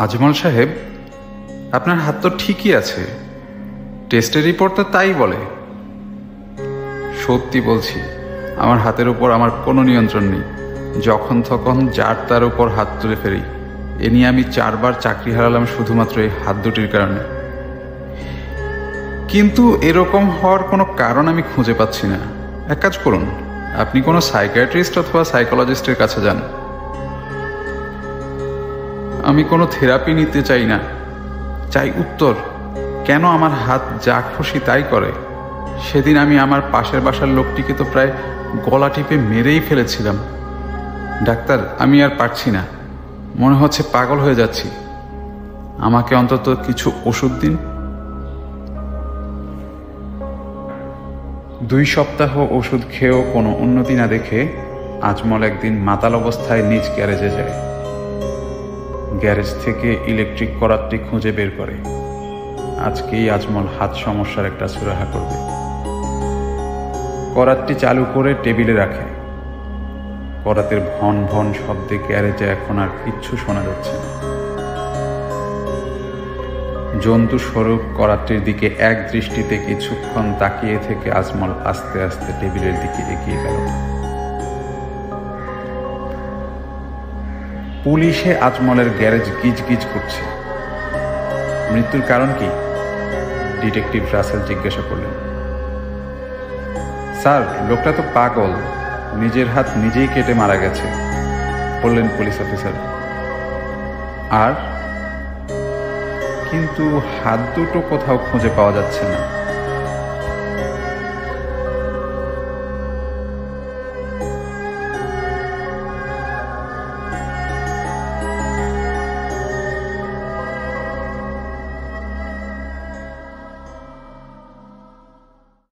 আজমল সাহেব, আপনার হাত তো ঠিকই আছে। টেস্টের রিপোর্ট তো তাই বলে। সত্যি বলছি, আমার হাতের উপর আমার কোনো নিয়ন্ত্রণ নেই। যখন তখন যার তার উপর হাত তুলে ফেরি, এ নিয়ে আমি চারবার চাকরি হারালাম শুধুমাত্র এই হাত দুটির কারণে। কিন্তু এরকম হওয়ার কোনো কারণ আমি খুঁজে পাচ্ছি না। এক কাজ করুন, আপনি কোনো সাইকিয়াট্রিস্ট অথবা সাইকোলজিস্টের কাছে যান। আমি কোনো থেরাপি নিতে চাই না। চাই উত্তর। কেন আমার হাত যা খুশি তাই করে? সেদিন আমি আমার পাশের বাসার লোকটিকে তো প্রায় গলা টিপে মেরেই ফেলেছিলাম। ডাক্তার, আমি আর পারছি না। মনে হচ্ছে পাগল হয়ে যাচ্ছি। আমাকে অন্তত কিছু ওষুধ দিন। দুই সপ্তাহ ওষুধ খেয়েও কোনো উন্নতি না দেখে আজমল একদিন মাতাল অবস্থায় নিজ গ্যারেজে যায়। গ্যারেজ থেকে ইলেকট্রিক করাতটি খুঁজে বের করে। আজকেই আজমল হাত সমস্যার একটা সুরাহা করবে। করাতটি চালু করে টেবিলে রাখে। করাতের ভন ভন শব্দে গ্যারেজে এখন আর কিচ্ছু শোনা যাচ্ছে না। জন্তু স্বরূপ করাতটির দিকে এক দৃষ্টিতে কিছুক্ষণ তাকিয়ে থেকে আজমল আস্তে আস্তে টেবিলের দিকে এগিয়ে গেল। পুলিশে আজমলের গ্যারেজ গিজ গিজ করছে। মৃত্যুর কারণ কি? ডিটেকটিভ রাসেল জিজ্ঞাসা করলেন। স্যার, লোকটা তো পাগল। নিজের হাত নিজেই কেটে মারা গেছে, বললেন পুলিশ অফিসার। আর? কিন্তু হাত দুটো কোথাও খুঁজে পাওয়া যাচ্ছে না।